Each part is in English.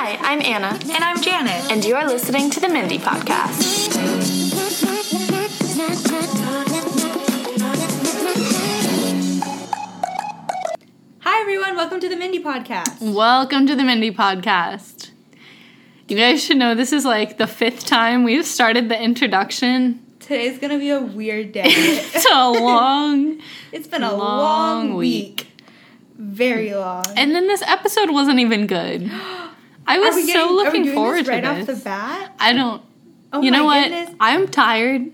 Hi, I'm Anna, And I'm Janet. and you are listening to the Mindy Podcast. Hi, everyone. Welcome to the Mindy Podcast. Welcome to the Mindy Podcast. You guys should know this is like the fifth time we've started the introduction. Today's going to be a weird day. It's a long, it's been a long long, week. Very long. and then this episode wasn't even good. I was so getting- looking forward this right to off this. the bat? I don't. Oh you know what? goodness. I'm tired.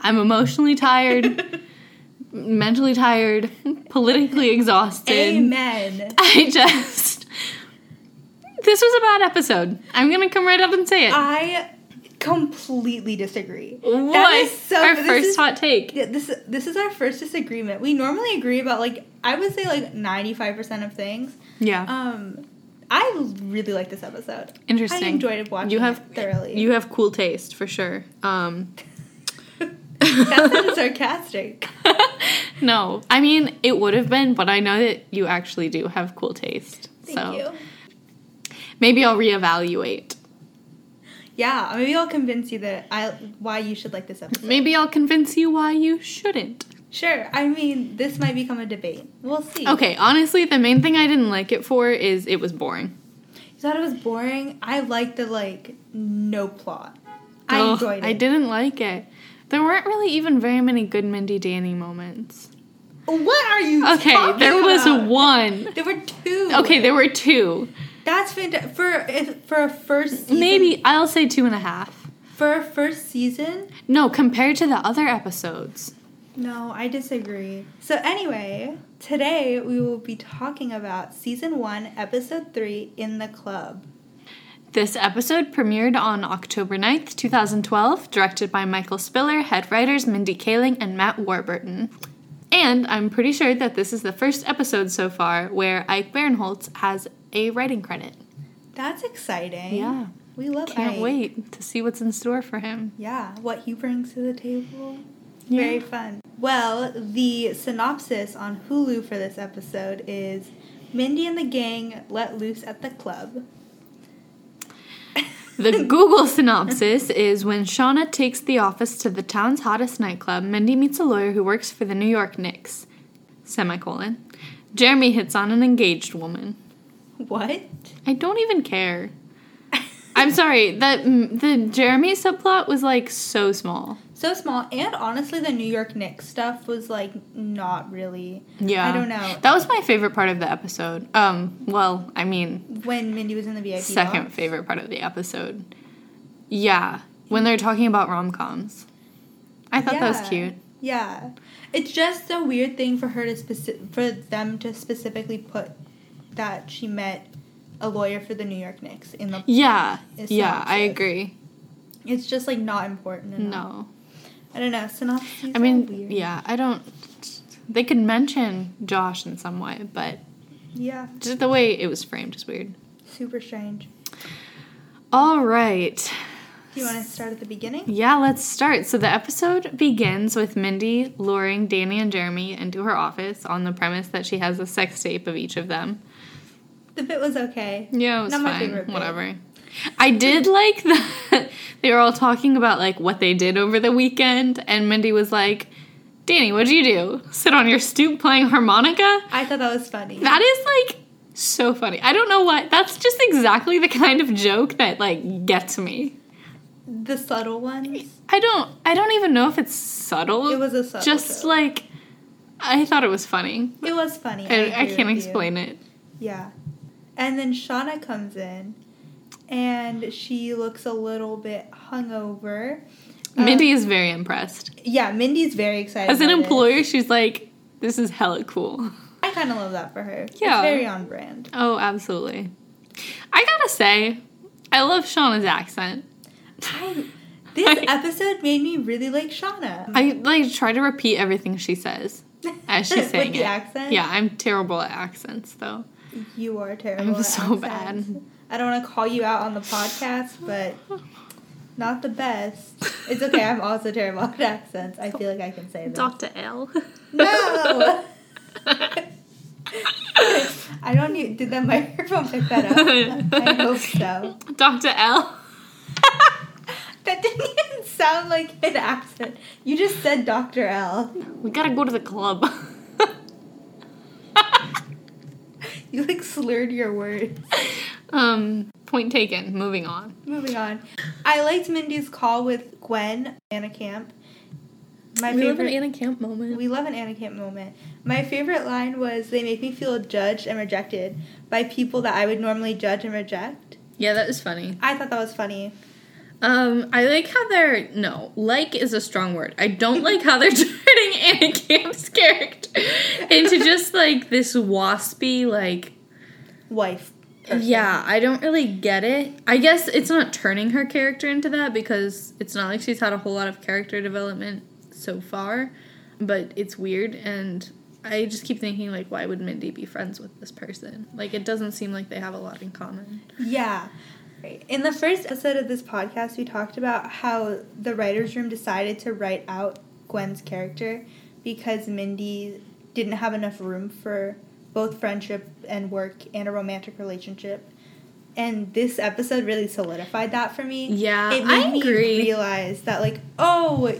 I'm emotionally tired, mentally tired, politically exhausted. Amen. I just. This was a bad episode. I'm gonna come right up and say it. I completely disagree. what? That is so Our first is- hot take. Yeah, this this is our first disagreement. We normally agree about like I would say like ninety five percent of things. Yeah. Um, I really like this episode. Interesting. I enjoyed watching you have it thoroughly. You have cool taste for sure. Um, that sounded sarcastic. no, I mean it would have been, but I know that you actually do have cool taste. Thank so you. maybe I'll reevaluate. Yeah, maybe I'll convince you that I why you should like this episode. Maybe I'll convince you why you shouldn't. Sure. I mean, this might become a debate. We'll see. Okay, honestly, the main thing I didn't like it for is it was boring. You thought it was boring? I liked the like no plot. I Ugh, enjoyed it. I didn't like it. There weren't really even very many good Mindy Danny moments. What are you? Okay, there was about? one. There were two. Okay, there were two. That's fantastic for for a first season, Maybe I'll say two and a half. for a first season. No, compared to the other episodes. No, I disagree. So anyway, today we will be talking about season one, episode three, in the club. This episode premiered on October 9th, 2012, directed by Michael Spiller, head writers Mindy Kaling and Matt Warburton. And I'm pretty sure that this is the first episode so far where Ike Barinholtz has a writing credit. That's exciting. Yeah. we love. Can't Ike. wait to see what's in store for him. Yeah, what he brings to the table. Yeah. Very fun. Well, the synopsis on Hulu for this episode is Mindy and the gang let loose at the club. The Google synopsis is when Shauna takes the office to the town's hottest nightclub, Mindy meets a lawyer who works for the New York Knicks. Semicolon. Jeremy hits on an engaged woman. What? I don't even care. I'm sorry. That the Jeremy subplot was like so small. So small, and honestly, the New York Knicks stuff was like not really. Yeah. I don't know. That was my favorite part of the episode. Um, well, I mean, When Mindy was in the VIP. second box. favorite part of the episode. Yeah, when they're talking about rom-coms. I thought that was cute. Yeah, it's just a weird thing for her to speci- for them to specifically put that she met a lawyer for the New York Knicks in the. Yeah. Yeah, I agree. It's just like not important enough. No. I don't know. Synopses. I mean, weird. yeah, I don't they could mention Josh in some way, but Yeah. just the way it was framed is weird. Super strange. All right. Do you want to start at the beginning? Yeah, let's start. So the episode begins with Mindy luring Danny and Jeremy into her office on the premise that she has a sex tape of each of them. The bit was okay. Yeah, it was Not my fine. favorite bit. Whatever. I did like that they were all talking about like what they did over the weekend, and Mindy was like, "Danny, what'd you do? Sit on your stoop playing harmonica?" I thought that was funny. That is like so funny. I don't know why. That's just exactly the kind of joke that like gets me. the subtle ones. I don't. I don't even know if it's subtle. It was a subtle Just joke. like I thought it was funny. It was funny. I, I agree can't with you. explain it. Yeah. And then Shauna comes in and she looks a little bit hungover. Mindy um, is very impressed. Yeah, Mindy's very excited. As an employer, she's like, "This is hella cool." I kind of love that for her. Yeah. It's very on brand. Oh, absolutely. I gotta say, I love Shauna's accent. I, this episode made me really like Shauna. I like try to repeat everything she says as she's With saying the it. accent? Yeah, I'm terrible at accents though. You are terrible. I'm so accents. bad. I don't want to call you out on the podcast, but not the best. It's okay. I'm also terrible at accents. I feel like I can say that. Dr. L. No. I don't need. Did the microphone pick that up? I hope so. Dr. L. That didn't even sound like an accent. You just said Dr. L. We gotta go to the club. You like slurred your words. um, point taken. Moving on. Moving on. I liked Mindy's call with Gwen, Anna Camp. My we favorite. love an Anna Camp moment. we love an Anna Camp moment. My favorite line was, "They make me feel judged and rejected by people that I would normally judge and reject." yeah, that was funny. I thought that was funny. Um, I like how they're no like is a strong word. I don't like how they're turning Anna Camp's character into just like this waspy like Wife. person. yeah. I don't really get it. I guess it's not turning her character into that because it's not like she's had a whole lot of character development so far, but it's weird and. I just keep thinking like why would Mindy be friends with this person? Like it doesn't seem like they have a lot in common. Yeah. Right. In the first episode of this podcast, we talked about how the writer's room decided to write out Gwen's character because Mindy didn't have enough room for both friendship and work and a romantic relationship. And this episode really solidified that for me. Yeah, it made I me agree. realize that like, oh,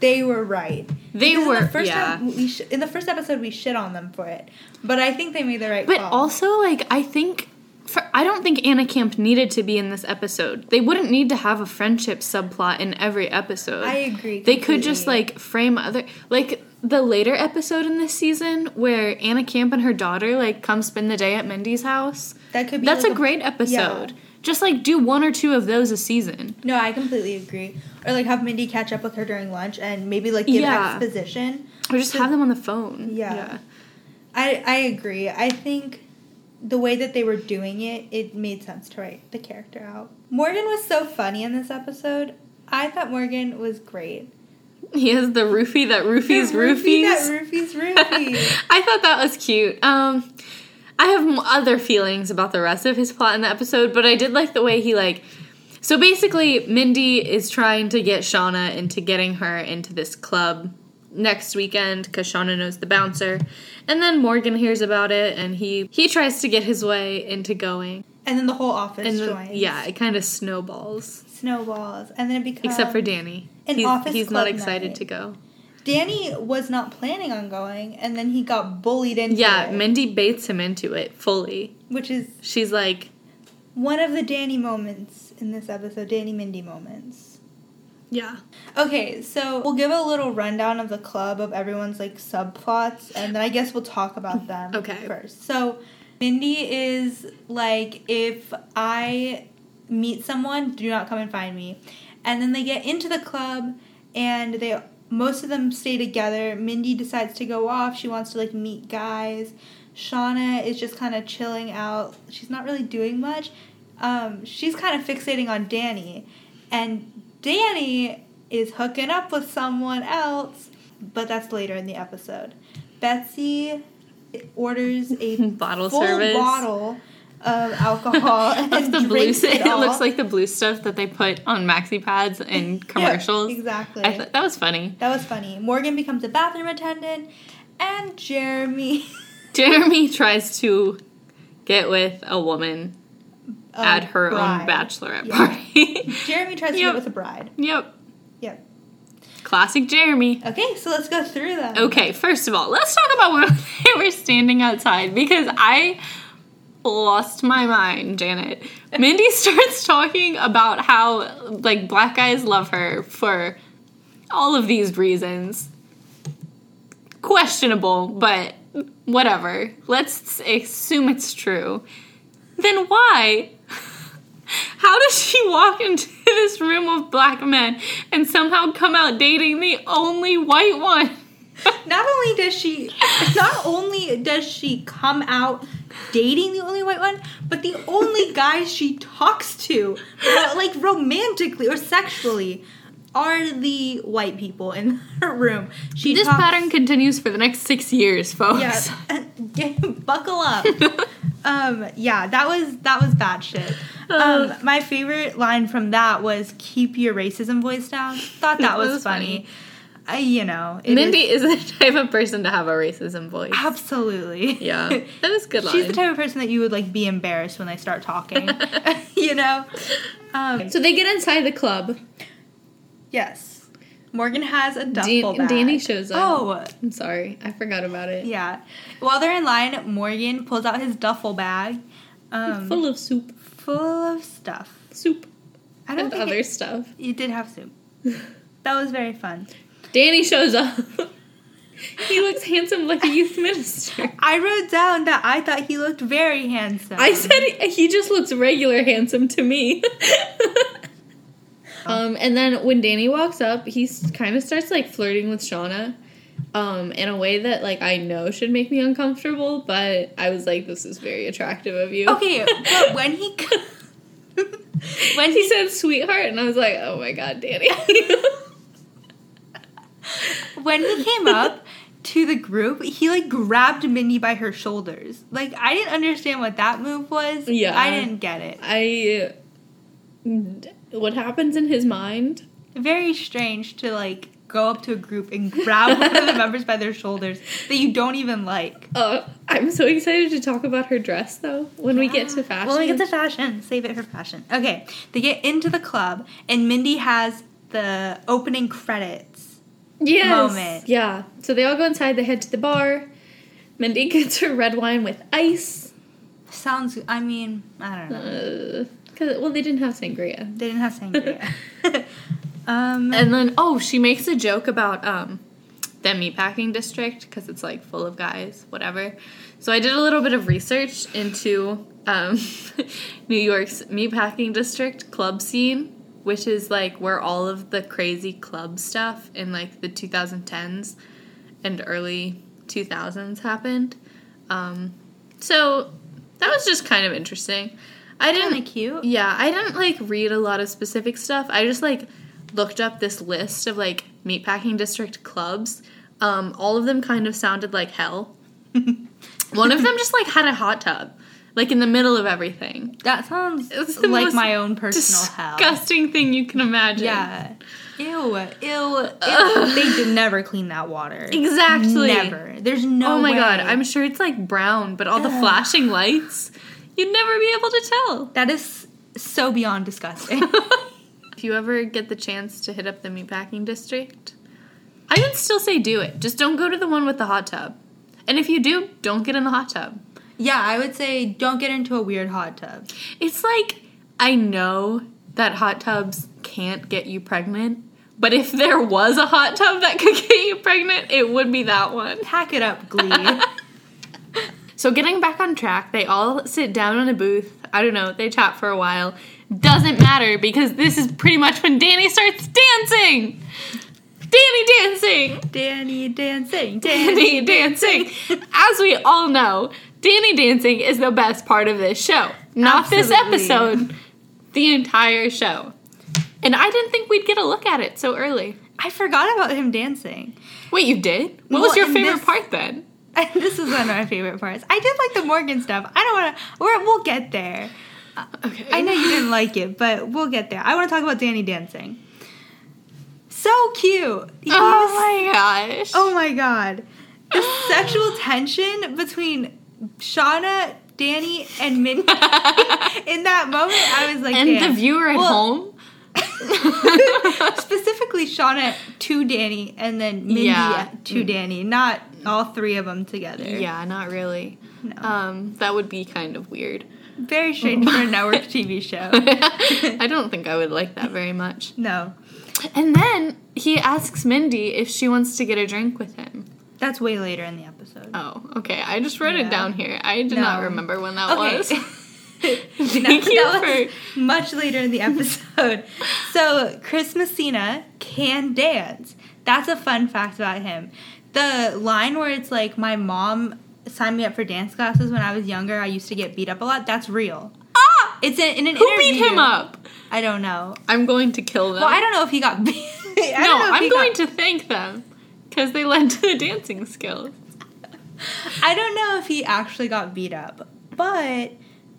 they were right. They Because in were- the first yeah. time we sh- in the first episode we shit on them for it, but I think they made the right But call. also, like, I think. For, I don't think Anna Camp needed to be in this episode. They wouldn't need to have a friendship subplot in every episode. I agree. They could just like frame other like the later episode in this season where Anna Camp and her daughter like come spend the day at Mindy's house. that could be That's like a great episode. Just like do one or two of those a season. No, I completely agree. Or like have Mindy catch up with her during lunch and maybe like give Yeah. exposition. Or just So- have them on the phone. Yeah. I I agree. I think the way that they were doing it, it made sense to write the character out. Morgan was so funny in this episode. I thought Morgan was great. He has the roofie that roofies The roofie roofies. that roofies roofie. I thought that was cute. Um, I have other feelings about the rest of his plot in the episode, but I did like the way he like. So basically, Mindy is trying to get Shauna into getting her into this club next weekend because Shauna knows the bouncer, and then Morgan hears about it and he he tries to get his way into going, and then the whole office and joins. yeah, it kind of snowballs. Snowballs. And then it becomes Except for Danny, an he's, office he's not excited night. to go. Danny was not planning on going and then he got bullied into Yeah, it. Yeah, Mindy baits him into it fully. which is She's like, one of the Danny moments in this episode, Danny Mindy moments. Yeah. Okay, so we'll give a little rundown of the club of everyone's like subplots, and then I guess we'll talk about them Okay. first. So Mindy is like, if I meet someone, do not come and find me. And then they get into the club, and they most of them stay together. Mindy decides to go off. She wants to like meet guys. Shauna is just kind of chilling out. She's not really doing much. Um, she's kind of fixating on Danny, and Danny is hooking up with someone else, but that's later in the episode. Betsy orders a Bottle full service. bottle of alcohol and the blue, it, it, looks like the blue stuff that they put on maxi pads in commercials. Yeah, exactly. I thought that was funny. that was funny. Morgan becomes a bathroom attendant, and Jeremy Jeremy tries to get with a woman Oh, at her own bachelorette Yeah. party. Jeremy tries to Yep. get with a bride. yep, Yep. classic Jeremy. Okay, so let's go through them. Okay, first of all, let's talk about when they were standing outside because I lost my mind, Janet. Mindy starts talking about how like black guys love her for all of these reasons. Questionable, but whatever. Let's assume it's true. Then why? How does she walk into this room of black men and somehow come out dating the only white one? Not only does she, not only does she come out dating the only white one, but the only guys she talks to, like romantically or sexually, are the white people in her room. She this talks- pattern continues for the next six years, folks. Yeah, get, buckle up. um, yeah, that was that was bad shit. Um, my favorite line from that was "Keep your racism voice down." Thought that was, was funny. I, you know, it Mindy is- is the type of person to have a racism voice. absolutely. Yeah, that was a good. She's the type of person that you would like be embarrassed when they start talking. you know. Um, So they get inside the club. yes, Morgan has a duffel Dan- bag. Danny shows up. Oh, I'm sorry, I forgot about it. yeah. While they're in line, Morgan pulls out his duffel bag, um, Full of soup, full of stuff. soup, I don't and think other it, stuff. you did have soup. That was very fun. Danny shows up. he looks handsome like a youth minister. I wrote down that I thought he looked very handsome. I said he just looks regular handsome to me. Um, and then when Danny walks up, he kind of starts like flirting with Shauna. Um, in a way that like I know should make me uncomfortable, but I was like, this is very attractive of you. Okay, but when he when he said sweetheart, and I was like, oh my god, Danny. when he came up to the group, he like grabbed Mindy by her shoulders. Like I didn't understand what that move was. Yeah. I didn't get it. I what happens in his mind? Very strange to like go up to a group and grab one of the members by their shoulders that you don't even like. Uh, I'm so excited to talk about her dress though when we get to fashion. When we get to fashion, save it for fashion. Okay, they get into the club and Mindy has the opening credits. yes. moment. Yeah. So they all go inside. They head to the bar. Mindy gets her red wine with ice. Sounds. I mean, I don't know. Uh, cause well, they didn't have sangria. They didn't have sangria. um. And then oh, she makes a joke about um the meatpacking district because it's like full of guys, whatever. So I did a little bit of research into um, New York's meatpacking district club scene, which is like where all of the crazy club stuff in like the 2010s and early 2000s happened. Um, so that was just kind of interesting. I didn't of cute. yeah, I didn't like read a lot of specific stuff. I just like looked up this list of like meatpacking district clubs. Um, all of them kind of sounded like hell. One of them just like had a hot tub, like in the middle of everything. That sounds like my own personal hell. Disgusting thing you can imagine. Yeah. Ew. Ew. ew. they did never clean that water. Exactly. Never. There's no. Oh my way. god, I'm sure it's like brown, but all the flashing lights, you'd never be able to tell. That is so beyond disgusting. If you ever get the chance to hit up the meatpacking district, I would still say do it. Just don't go to the one with the hot tub. And if you do, don't get in the hot tub. yeah, I would say don't get into a weird hot tub. It's like I know that hot tubs can't get you pregnant, but if there was a hot tub that could get you pregnant, it would be that one. Pack it up, Glee. So getting back on track, they all sit down in a booth. I don't know, they chat for a while. Doesn't matter because this is pretty much when Danny starts dancing. Danny dancing. Danny dancing. Danny dancing. As we all know, Danny dancing is the best part of this show. Not this episode, the entire show. And I didn't think we'd get a look at it so early. I forgot about him dancing. Wait, you did? What Well, was your favorite this- part then? This is one of my favorite parts. I did like the Morgan stuff. I don't want to. We'll get there. Uh, okay. I know you didn't like it, but we'll get there. I want to talk about Danny dancing. So cute. He was- Oh my gosh. oh my god. The sexual tension between Shauna, Danny, and Mindy in that moment, I was like, and damn. the viewer at Well, home? Specifically, Shauna to Danny, and then Mindy Yeah. to Danny, not all three of them together. Yeah, not really. No. Um, that would be kind of weird. Very strange for a network TV show. I don't think I would like that very much. No, And then he asks Mindy if she wants to get a drink with him. that's way later in the episode. Oh, okay. I just wrote Yeah. it down here. I did not remember when that Okay. was. No, Thank you for. much later in the episode. so Chris Messina can dance. That's a fun fact about him. The line where it's like, "My mom signed me up for dance classes when I was younger. I used to get beat up a lot." That's real. Ah! It's in, in an Who interview. beat him up? I don't know. I'm going to kill them. Well, I don't know if he got beat. No, don't know if I'm going got- to thank them because they led to the dancing skills. I don't know if he actually got beat up, but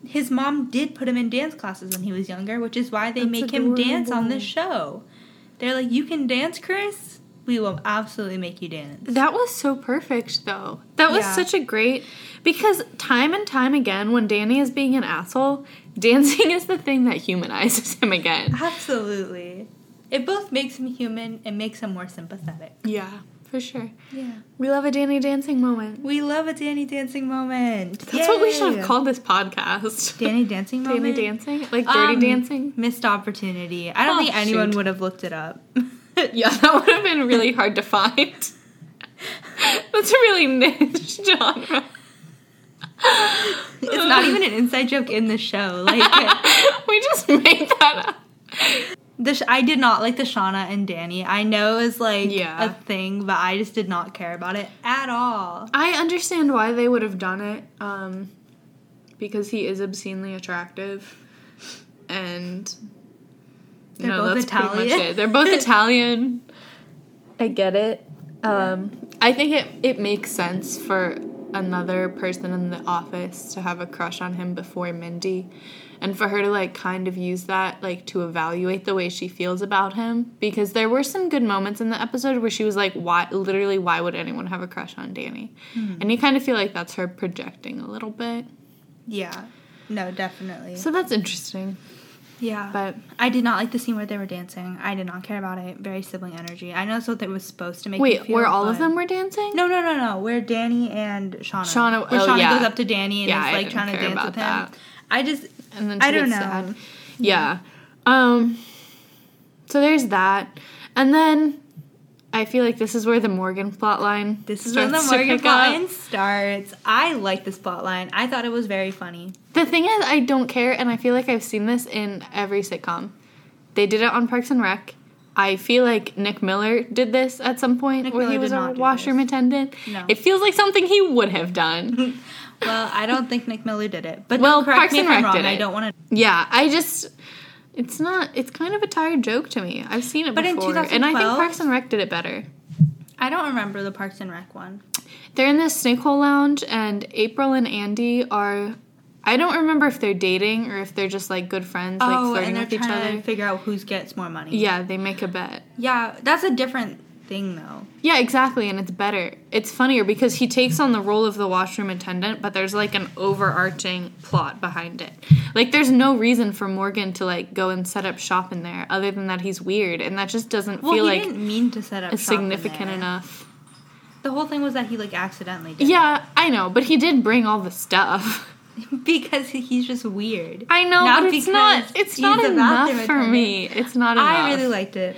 his mom did put him in dance classes when he was younger, which is why they That's make him dance on this show. They're like, "You can dance, Chris. We will absolutely make you dance. That was so perfect, though. That was Yeah. such a great because time and time again, when Danny is being an asshole, dancing is the thing that humanizes him again. Absolutely. It both makes him human and makes him more sympathetic. Yeah, for sure. Yeah. We love a Danny dancing moment. We love a Danny dancing moment. That's what we should have called this podcast. Danny dancing moment. Danny dancing, like dirty Um, dancing. Missed opportunity. I don't Oh, think anyone shoot. would have looked it up. Yeah, that would have been really hard to find. That's a really niche genre. it's not even an inside joke in the show. Like we just made that up. The sh- I did not like the Shauna and Danny. I know is like Yeah. a thing, but I just did not care about it at all. I understand why they would have done it, um, because he is obscenely attractive, and They're both pretty Italian. much it. They're both Italian. I get it. Um, I think it it makes sense for another person in the office to have a crush on him before Mindy, and for her to like kind of use that like to evaluate the way she feels about him because there were some good moments in the episode where she was like, "Why? Literally, why would anyone have a crush on Danny?" Hmm. And you kind of feel like that's her projecting a little bit. Yeah. No, definitely. So that's interesting. yeah. But I did not like the scene where they were dancing. I did not care about it. Very sibling energy. I know that's what they was supposed to make. me wait, feel, where all of them were dancing? No, no, no, no. Where Danny and Shauna. Shauna- Where oh, Shauna yeah. goes up to Danny and Yeah, is like trying to dance with him. that. I just and then I don't know. sad. Yeah. Um so there's that. And then I feel like this is where the Morgan plotline starts. This is when the Morgan plotline starts. I like this plotline. I thought it was very funny. The thing is I don't care and I feel like I've seen this in every sitcom. They did it on Parks and Rec. I feel like Nick Miller did this at some point Nick where he was a washroom this. attendant. No. It feels like something he would have done. Well, I don't think Nick Miller did it. But Well, correct Parks me and if I'm Rec wrong. I don't want to. Yeah, I just it's not it's kind of a tired joke to me. I've seen it But in before. and I think Parks and Rec did it better. I don't remember the Parks and Rec one. They're in this Snakehole lounge and April and Andy are I don't remember if they're dating or if they're just like good friends, like oh, flirting and they're with each other. to figure out who gets more money. Yeah, they make a bet. Yeah, that's a different thing though. Yeah, exactly, and it's better. It's funnier because he takes on the role of the washroom attendant, but there's like an overarching plot behind it. Like there's no reason for Morgan to like go and set up shop in there other than that he's weird and that just doesn't Well, feel like mean to set up it's shop in significant enough. The whole thing was that he like accidentally did. Yeah, I know, but he did bring all the stuff. because he's just weird. I know, Not but it's not. It's not enough for attendant. me. It's not enough. I really liked it.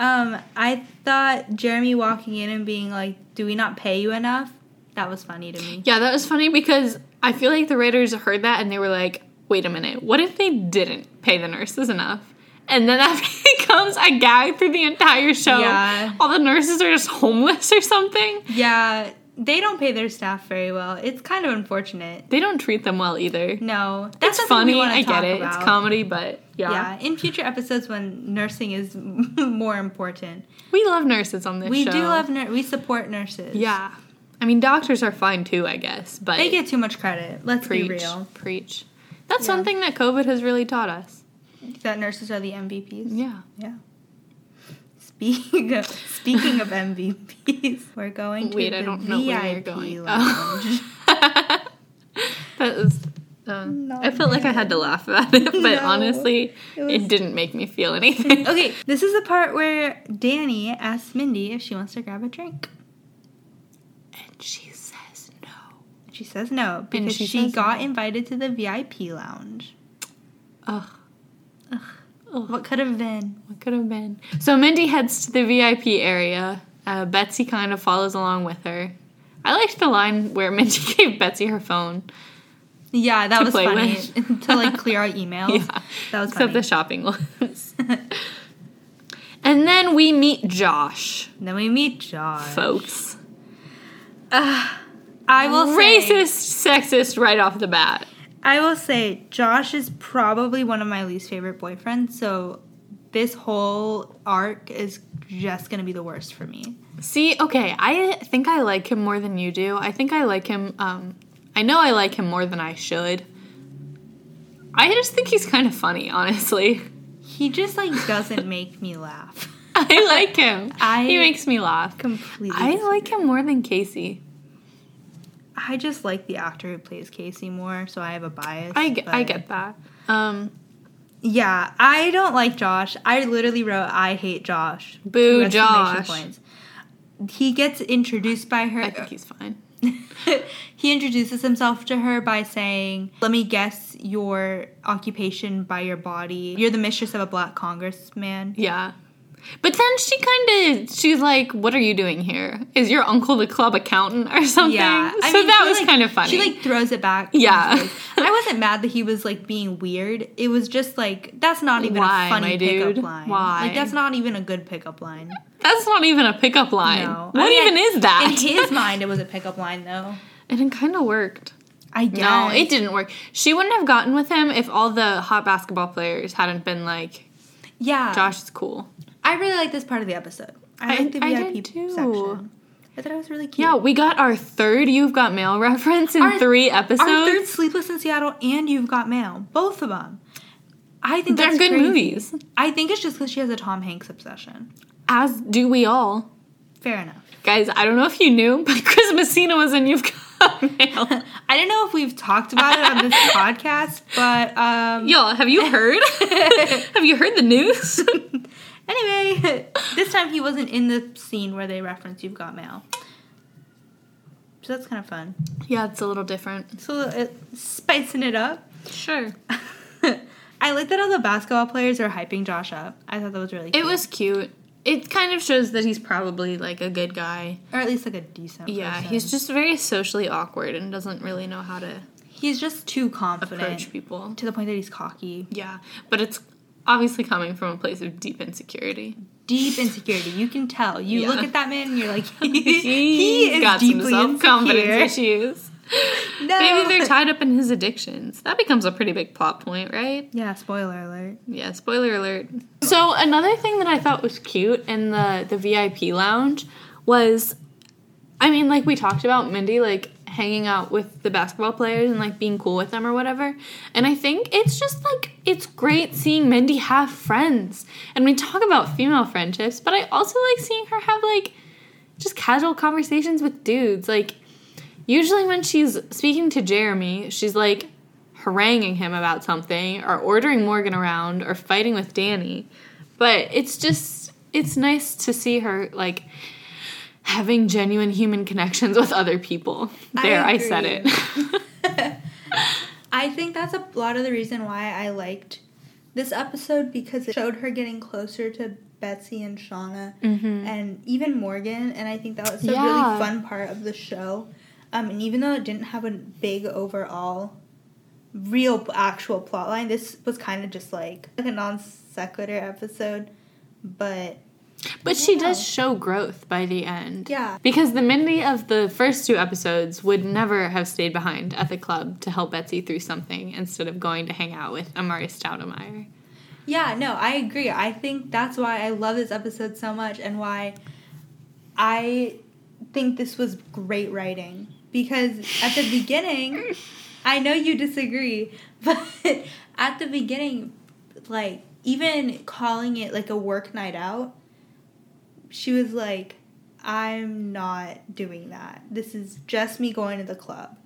Um, I thought Jeremy walking in and being like, "Do we not pay you enough?" That was funny to me. Yeah, that was funny because I feel like the writers heard that and they were like, "Wait a minute, what if they didn't pay the nurses enough?" And then that becomes a gag through the entire show. Yeah. all the nurses are just homeless or something. Yeah, they don't pay their staff very well. It's kind of unfortunate. They don't treat them well either. No, that's It's something we funny. I get it. about. It's comedy, but yeah. Yeah, in future episodes when nursing is more important, we love nurses on this we show. do love nur- we support nurses. Yeah, I mean doctors are fine too, I guess, but they get too much credit. Let's preach, be real. preach. That's Yeah. one thing that COVID has really taught us. That nurses are the MVPs. Yeah. Yeah. Speaking of, speaking of MVPs, we're going to Wait, the I don't know where you're VIP going. lounge. That was. Um, I felt like I had to laugh about it, but No, honestly, it it, didn't make me feel anything. okay, this is the part where Danny asks Mindy if she wants to grab a drink. and she says no. She says no because she she, got no. invited to the VIP lounge. Ugh. Ugh. Ugh. What could have been? What could have been? So Mindy heads to the VIP area. Uh, Betsy kind of follows along with her. I liked the line where Mindy gave Betsy her phone. Yeah, that was funny to like clear out emails. Yeah. That was Except funny. the shopping ones. and then we meet Josh, then we meet Josh. folks. I will say, Racist, sexist right off the bat. I will say, Josh is probably one of my least favorite boyfriends. So this whole arc is just gonna be the worst for me. See, okay, I think I like him more than you do. I think I like him. Um, I know I like him more than I should. I just think he's kind of funny, honestly. He just like doesn't make me laugh. I like him. I he makes me laugh. completely. I like him more than Casey. I just like the actor who plays Casey more, so I have a bias. I get, I get that. Um, Yeah, I don't like Josh. I literally wrote, "I hate Josh." Boo, Josh. points. He gets introduced by her. I think he's fine. he introduces himself to her by saying, "Let me guess your occupation by your body. You're the mistress of a black congressman." Yeah. But then she kind of, she's like, "What are you doing here? Is your uncle the club accountant or something?" Yeah, so mean, that was like- kind of funny. She like throws it back. Yeah. I wasn't mad that he was like being weird. It was just like that's not even Why, a funny pickup dude? line. Why? Like that's not even a good pickup line. That's not even a pickup line. No, What I mean, even is that? In his mind, it was a pickup line though. and it kind of worked. I guess. No, it didn't work. She wouldn't have gotten with him if all the hot basketball players hadn't been like, Yeah, "Josh is cool." I really like this part of the episode. I, I- like the I VIP section. I thought it was really cute. Yeah, we got our third "You've Got Mail" reference in Our- three episodes. Our third Sleepless in Seattle and You've Got Mail, both of them. I think They're that's good crazy. movies, I think it's just because she has a Tom Hanks obsession. as do we all. Fair enough. Guys, I don't know if you knew, but Chris Messina was in You've Got Mail. I don't know if we've talked about it on this podcast, but um, Y'all, have you heard? have you heard the news? Anyway, this time he wasn't in the scene where they reference You've Got Mail. So that's kind of fun. yeah, it's a little different. So it, spicing it up. Sure. I like that all the basketball players are hyping Josh up. I thought that was really cute. It was cute. It kind of shows that he's probably like a good guy. or at least like a decent Yeah, person. he's just very socially awkward and doesn't really know how to he's just too confident approach people. to the point that he's cocky. Yeah, but it's obviously coming from a place of deep insecurity. Deep insecurity. You can tell. You Yeah. look at that man and you're like, he, He's is got some deeply self-confidence insecure. issues. No. Maybe they're tied up in his addictions. That becomes a pretty big plot point, right? Yeah, spoiler alert. Yeah, spoiler alert. So another thing that I thought was cute in the the VIP lounge was I mean, like we talked about Mindy like hanging out with the basketball players and like being cool with them or whatever. And I think it's just like it's great seeing Mindy have friends. And we talk about female friendships, but I also like seeing her have like just casual conversations with dudes. Like usually when she's speaking to Jeremy, she's like haranguing him about something or ordering Morgan around or fighting with Danny. But it's just it's nice to see her like having genuine human connections with other people. There, I, said it. I think that's a lot of the reason why I liked this episode because it showed her getting closer to Betsy and Shauna and even Morgan. And I think that was a Yeah. really fun part of the show. Um, and even though it didn't have a big overall, real actual plot line, this was kind of just like, like a non sequitur episode. But But she does show growth by the end. Yeah. Because the Mindy of the first two episodes would never have stayed behind at the club to help Betsy through something instead of going to hang out with Amar'e Stoudemire. Yeah, no, I agree. I think that's why I love this episode so much and why I think this was great writing. Because at the beginning, I know you disagree, but at the beginning, like, even calling it like a work night out, she was like, I'm not doing that. This is just me going to the club.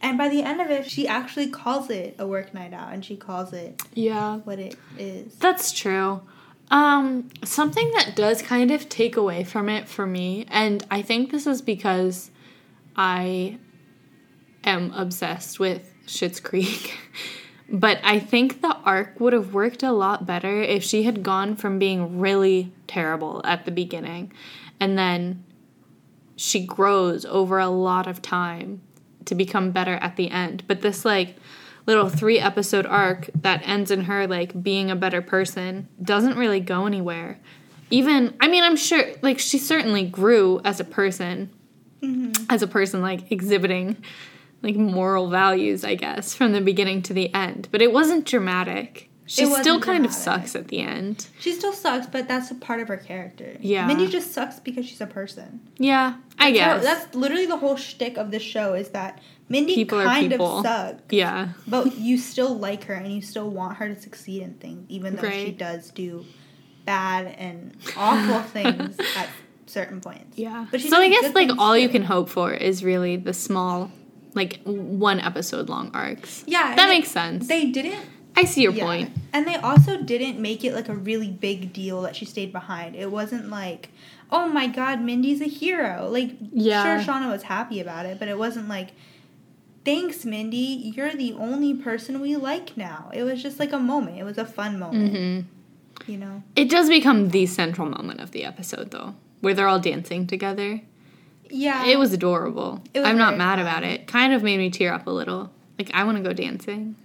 And by the end of it, she actually calls it a work night out and she calls it Yeah. what it is. That's true. Um, something that does kind of take away from it for me, and I think this is because I am obsessed with Schitt's Creek. But I think the arc would have worked a lot better if she had gone from being really terrible at the beginning and then she grows over a lot of time to become better at the end. But this like little 3 episode arc that ends in her like being a better person doesn't really go anywhere. Even I mean I'm sure like she certainly grew as a person. Mm-hmm. As a person like exhibiting like moral values, I guess, from the beginning to the end. But it wasn't dramatic. She wasn't still kind of sucks at the end. She still sucks, but that's a part of her character. Yeah. Mindy just sucks because she's a person. Yeah, I So guess. that's literally the whole shtick of the show is that Mindy People kind of sucks. yeah. But you still like her and you still want her to succeed in things, even though she does do bad and awful things at certain points. Yeah. But so I guess like all you can hope for is really the small, like one episode long arcs. Yeah, That makes sense. They didn't. I see your yeah. point. And they also didn't make it like a really big deal that she stayed behind. It wasn't like, oh my god, Mindy's a hero. Like, Yeah. sure, Shauna was happy about it, but it wasn't like, thanks, Mindy. You're the only person we like now. It was just like a moment. It was a fun moment. hmm You know. It does become the central moment of the episode, though, where they're all dancing together. Yeah. It was adorable. It was I'm not mad fun. about it. Kind of made me tear up a little. Like I want to go dancing.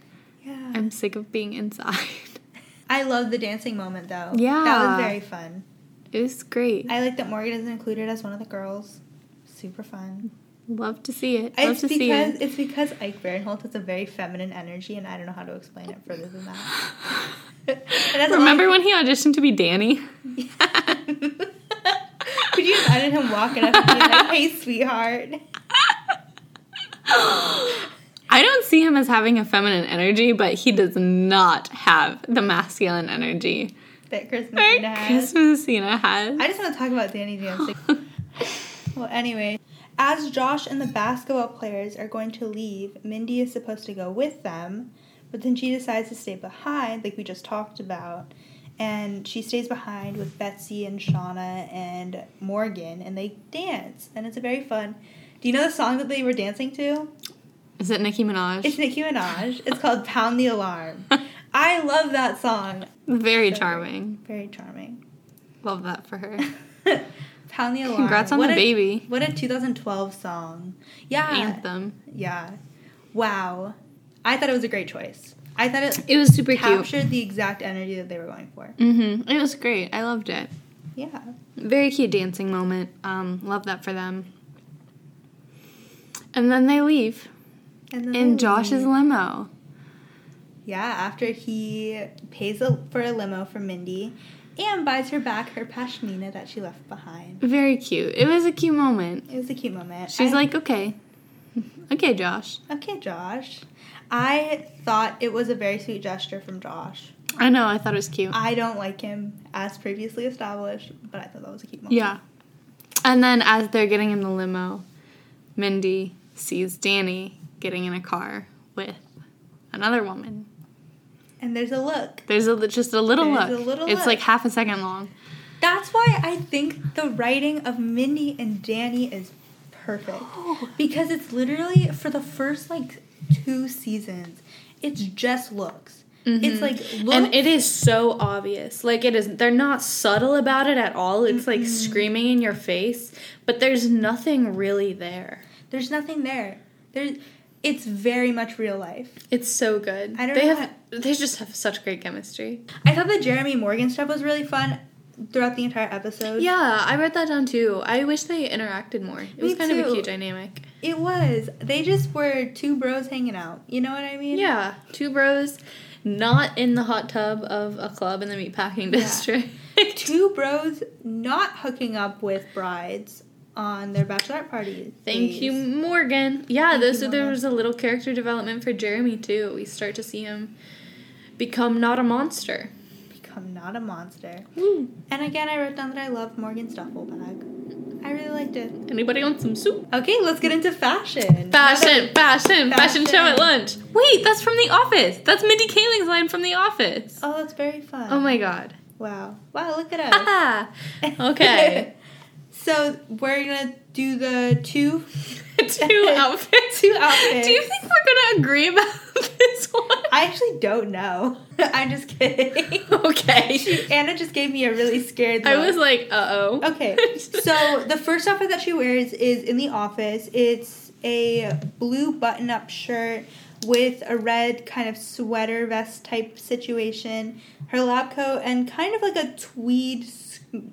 Yeah. I'm sick of being inside. I love the dancing moment though. Yeah. That was very fun. It was great. I like that Morgan is included as one of the girls. Super fun. Love to see it. Love It's to see because it. it's because Ike Barinholtz has a very feminine energy, and I don't know how to explain it further than that. Remember when he auditioned to be Danny? Could you imagine him walking up and being like, "Hey, sweetheart"? I don't see him as having a feminine energy, but he does not have the masculine energy That Chris that Messina has. Chris Messina has. I just want to talk about Danny dancing. well, anyway, as Josh and the basketball players are going to leave, Mindy is supposed to go with them, but then she decides to stay behind, like we just talked about. And she stays behind with Betsy and Shauna and Morgan, and they dance, and it's a very fun. Do you know the song that they were dancing to? Is it Nicki Minaj? It's Nicki Minaj. It's called "Pound the Alarm." I love that song. Very So charming. Very charming. Love that for her. Pound the alarm. Congrats on What the a- baby. What a 2012 song. Yeah. Anthem. Yeah. Wow. I thought it was a great choice. I thought it It was super cute. captured the exact energy that they were going for. Mm-hmm. It was great. I loved it. Yeah. Very cute dancing moment. Um, love that for them. And then they leave And then in Josh's leave. limo. Yeah, after he pays a, for a limo for Mindy and buys her back her pashmina that she left behind. Very cute. It was a cute moment. It was a cute moment. She's I- like, okay, okay, Josh. okay, Josh. I thought it was a very sweet gesture from Josh. I know. I thought it was cute. I don't like him as previously established, but I thought that was a cute moment. Yeah. And then as they're getting in the limo, Mindy sees Danny getting in a car with another woman. And there's a look. There's a, just a little There's look. a little it's look. like half a second long. That's why I think the writing of Mindy and Danny is perfect. Because it's literally for the first like two seasons, it's just looks. It's like. Mm-hmm. And it is so obvious. Like it is they're not subtle about it at all. It's like screaming in your face, but there's nothing really there. there's nothing there. There's it's very much real life. It's so good. I don't they know have they just have such great chemistry. I thought the Jeremy Morgan stuff was really fun throughout the entire episode. Yeah, I wrote that down too. I wish they interacted more. It was Me kind of a cute dynamic. It was. They just were two bros hanging out. You know what I mean? Yeah, two bros not in the hot tub of a club in the meatpacking district. Two bros not hooking up with brides on their bachelorette parties. Thank you, Morgan. Yeah, Thank this you, there Morgan. was a little character development for Jeremy too. We start to see him become not a monster. Become not a monster. Woo. And again, I wrote down that I love Morgan's duffel bag. I really liked it. Anybody want some soup? Okay, let's get into fashion. Fashion, fashion, fashion show at lunch. Wait, that's from The Office. That's Mindy Kaling's line from The Office. Oh, that's very fun. Oh my god. Wow. Wow, look at us. Ah. Okay. so we're gonna do the two Two outfits. Two outfits. Do you think we're gonna agree about this one? I actually don't know. I'm just kidding. okay. Anna just gave me a really scared look. I was like, uh oh. Okay. So the first outfit that she wears is in the office. It's a blue button up shirt with a red kind of sweater vest type situation, her lab coat, and kind of like a tweed,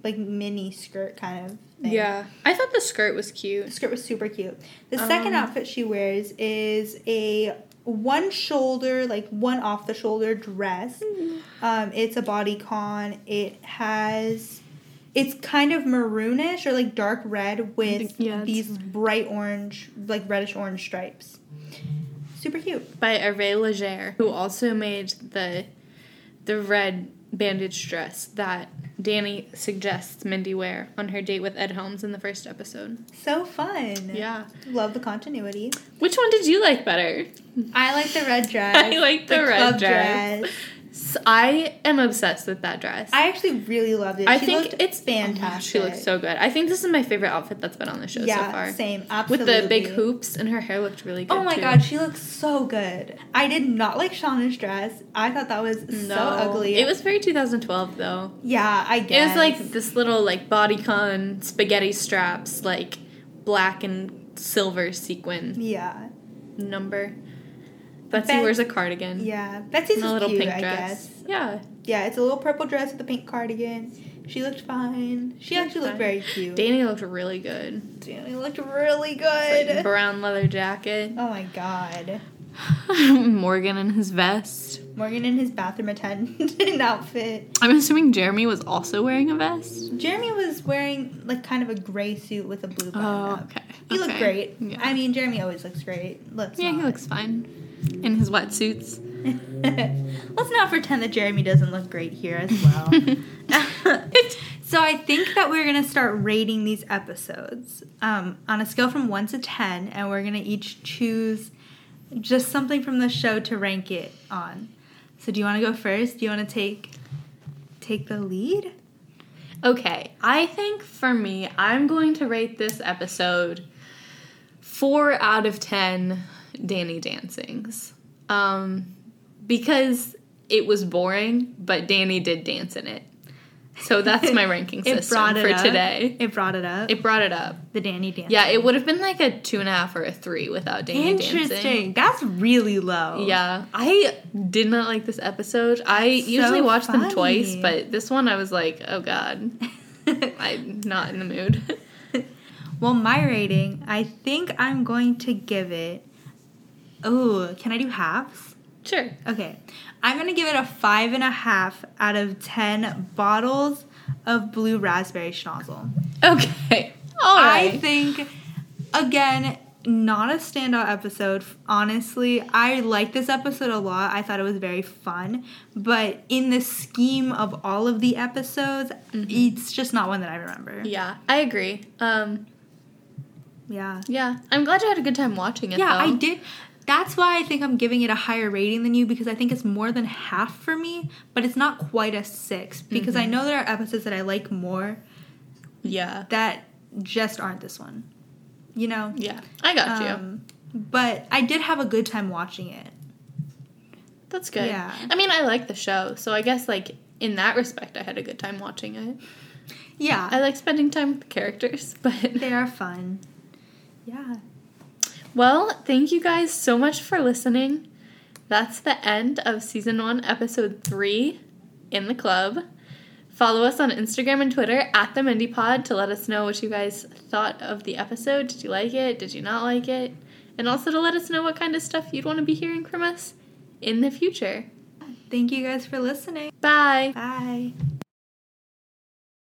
like mini skirt kind of thing. yeah, I thought the skirt was cute. The skirt was super cute. The second Um, outfit she wears is a one shoulder, like one off the shoulder dress. Um, it's a bodycon. It has, it's kind of maroonish or like dark red with Yeah, these bright orange, like reddish orange stripes. Super cute. by Hervé Leger, who also made the the red bandage dress that Danny suggests Mindy wear on her date with Ed Helms in the first episode. So fun. Yeah. Love the continuity. Which one did you like better? I like the red dress. I like the red club dress. I am obsessed with that dress. I actually really loved it. I she think looked it's oh fantastic. She looks so good. I think this is my favorite outfit that's been on the show yeah, so far. same. Absolutely. With the big hoops and her hair looked really good. Oh my too. god, she looks so good. I did not like Shauna's dress. I thought that was No. so ugly. It was very 2012 though. Yeah, I guess. It was like this little like bodycon spaghetti straps, like black and silver sequin Yeah. number. Betsy Bet- wears a cardigan. Yeah. Betsy's a little cute, pink I dress. guess. Yeah. Yeah, it's a little purple dress with a pink cardigan. She looked fine. She Looked actually looked fine. very cute. Danny looked really good. Danny looked really Like, good. brown leather jacket. oh my god. Morgan in his vest. Morgan in his bathroom attendant outfit. I'm assuming Jeremy was also wearing a vest. Jeremy was wearing like kind of a gray suit with a blue button Oh, up. okay. He looked great. Yeah. I mean, Jeremy always looks great. Let's Yeah, he looks fine in his wetsuits. Let's not pretend that Jeremy doesn't look great here as well. so I think that we're gonna start rating these episodes um, on a scale from one to ten, and we're gonna each choose just something from the show to rank it on. So do you want to go first? Do you want to take take the lead? Okay, I think for me, I'm going to rate this episode four out of ten Danny dancings. Um, because it was boring, but Danny did dance in it. So that's my ranking system for up. today. It brought it up. It brought it up. the Danny dance. Yeah, it would have been like a two and a half or a three without Danny dancing. Interesting. That's really low. Yeah, I did not like this episode. I usually watch them twice, but this one I was like, oh god, I'm not in the mood. Well, my rating, I think I'm going to give it. Oh, can I do halves? sure. Okay. I'm going to give it a five and a half out of 10 bottles of blue raspberry schnozzle. Okay. All I think, again, not a standout episode. Honestly, I like this episode a lot. I thought it was very fun. But in the scheme of all of the episodes, it's just not one that I remember. yeah, I agree. Um, Yeah. yeah, I'm glad you had a good time watching it. Yeah, I did. That's why I think I'm giving it a higher rating than you because I think it's more than half for me, but it's not quite a six because I know there are episodes that I like more Yeah, that just aren't this one. You know? yeah, I got you. Um, but I did have a good time watching it. That's good. yeah. I mean, I like the show, so I guess like in that respect, I had a good time watching it. Yeah. I like spending time with the characters, but they are fun. Yeah. Well, thank you guys so much for listening. That's the end of season one, episode three in the club. Follow us on Instagram and Twitter at the Mindy Pod to let us know what you guys thought of the episode. Did you like it? Did you not like it? And also to let us know what kind of stuff you'd want to be hearing from us in the future. Thank you guys for listening. Bye. Bye.